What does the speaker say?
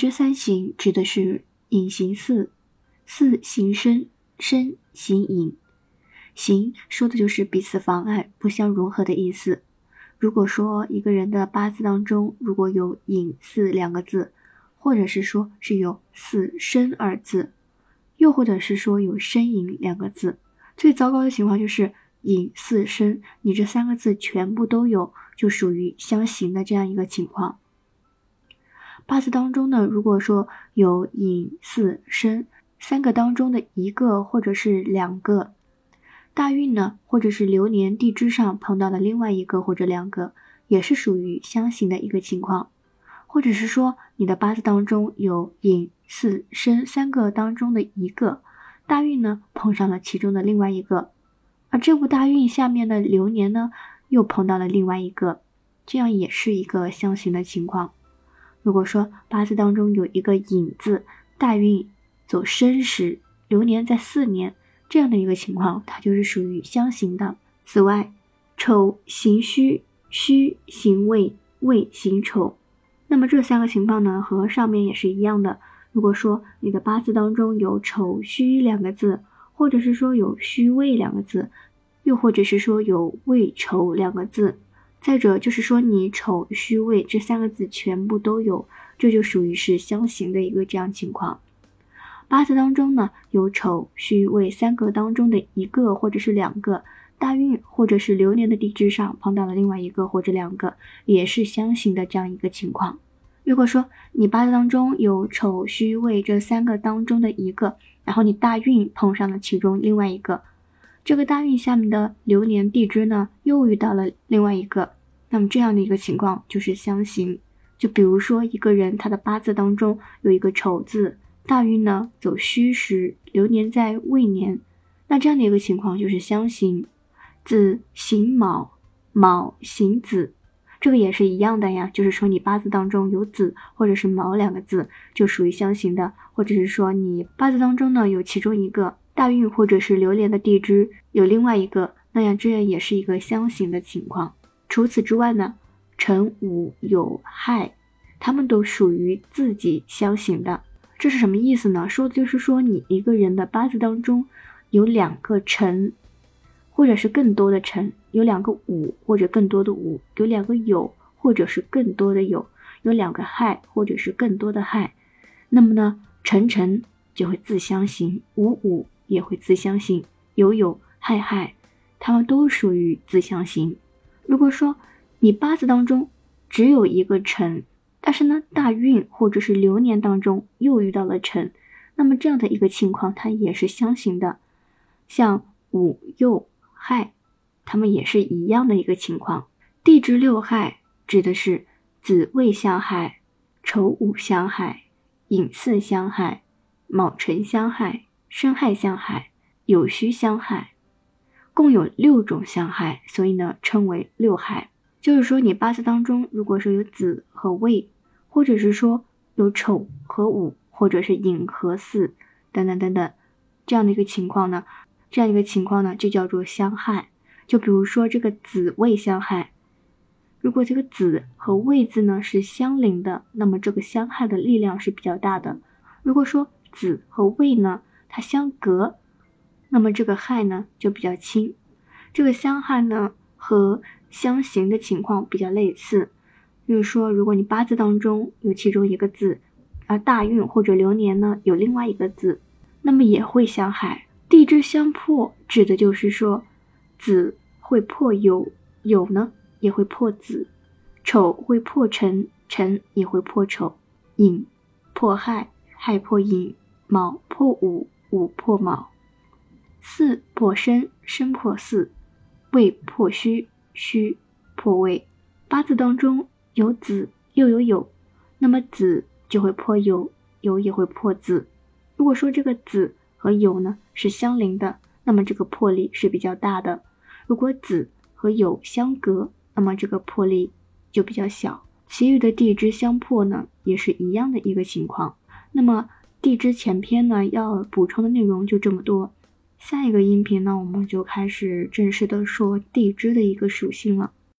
支三行指的是隐形四，四行身身行隐。行说的就是彼此妨碍、不相融合的意思。如果说一个人的八字当中如果有隐四两个字，或者是说是有四生二字，又或者是说有身隐两个字，最糟糕的情况就是隐四身，你这三个字全部都有，就属于相形的这样一个情况。八字当中呢，如果说有寅、巳、申三个当中的一个或者是两个。大运呢，或者是流年地支上碰到的另外一个或者两个，也是属于相刑的一个情况，或者是说你的八字当中有寅巳申三个当中的一个，大运呢碰上了其中的另外一个，而这部大运下面的流年呢又碰到了另外一个，这样也是一个相刑的情况。如果说八字当中有一个寅字，大运走申时，流年在四年。这样的一个情况，它就是属于相刑的。此外，丑行戌，戌行未，未行丑。那么这三个情况呢，和上面也是一样的。如果说你的八字当中有丑戌两个字，或者是说有戌未两个字，又或者是说有未丑两个字，再者就是说你丑戌未这三个字全部都有，这就属于是相刑的一个这样情况。八字当中呢，有丑、戌、未三个当中的一个或者是两个大运，或者是流年的地支上碰到了另外一个或者两个，也是相刑的这样一个情况。如果说你八字当中有丑、戌、未这三个当中的一个，然后你大运碰上了其中另外一个，这个大运下面的流年地支呢又遇到了另外一个，那么这样的一个情况就是相刑。就比如说一个人他的八字当中有一个丑字。大运呢走戌时，流年在未年，那这样的一个情况就是相刑，子刑卯，卯刑子，这个也是一样的呀。就是说你八字当中有子或者是卯两个字，就属于相刑的；或者是说你八字当中呢有其中一个大运或者是流年的地支有另外一个，那样这样也是一个相刑的情况。除此之外呢，辰午酉亥，他们都属于自己相刑的。这是什么意思呢？说的就是说，你一个人的八字当中有两个辰，或者是更多的辰，有两个午或者更多的午，有两个酉或者是更多的酉，有两个亥或者是更多的亥。那么呢，辰辰就会自相刑，午午也会自相刑，酉酉亥亥，它们都属于自相刑。如果说你八字当中只有一个辰，但是呢，大运或者是流年当中又遇到了辰，那么这样的一个情况，它也是相刑的。像午酉亥，它们也是一样的一个情况。地支六害指的是子未相害、丑午相害、寅巳相害、卯辰相害、申亥相害、酉戌相害，共有六种相害，所以呢称为六害。就是说，你八字当中如果说有子和未，或者是说有丑和午，或者是寅和巳等等等等这样的一个情况呢，这样一个情况呢就叫做相害。就比如说这个子未相害，如果这个子和未字呢是相邻的，那么这个相害的力量是比较大的。如果说子和未呢它相隔，那么这个害呢就比较轻。这个相害呢和相刑的情况比较类似，就是说，如果你八字当中有其中一个字，而大运或者流年呢有另外一个字，那么也会相害。地支相破，指的就是说，子会破酉，酉呢也会破子，丑会破辰，辰也会破丑，寅破亥，亥破寅，卯破午，五破卯，巳破申，申破巳，未破戌。戌破位，八字当中有子又有酉，那么子就会破酉，酉也会破子。如果说这个子和酉呢是相邻的，那么这个破力是比较大的；如果子和酉相隔，那么这个破力就比较小。其余的地支相破呢，也是一样的一个情况。那么地支前篇呢要补充的内容就这么多。下一个音频呢，我们就开始正式的说地支的一个属性了。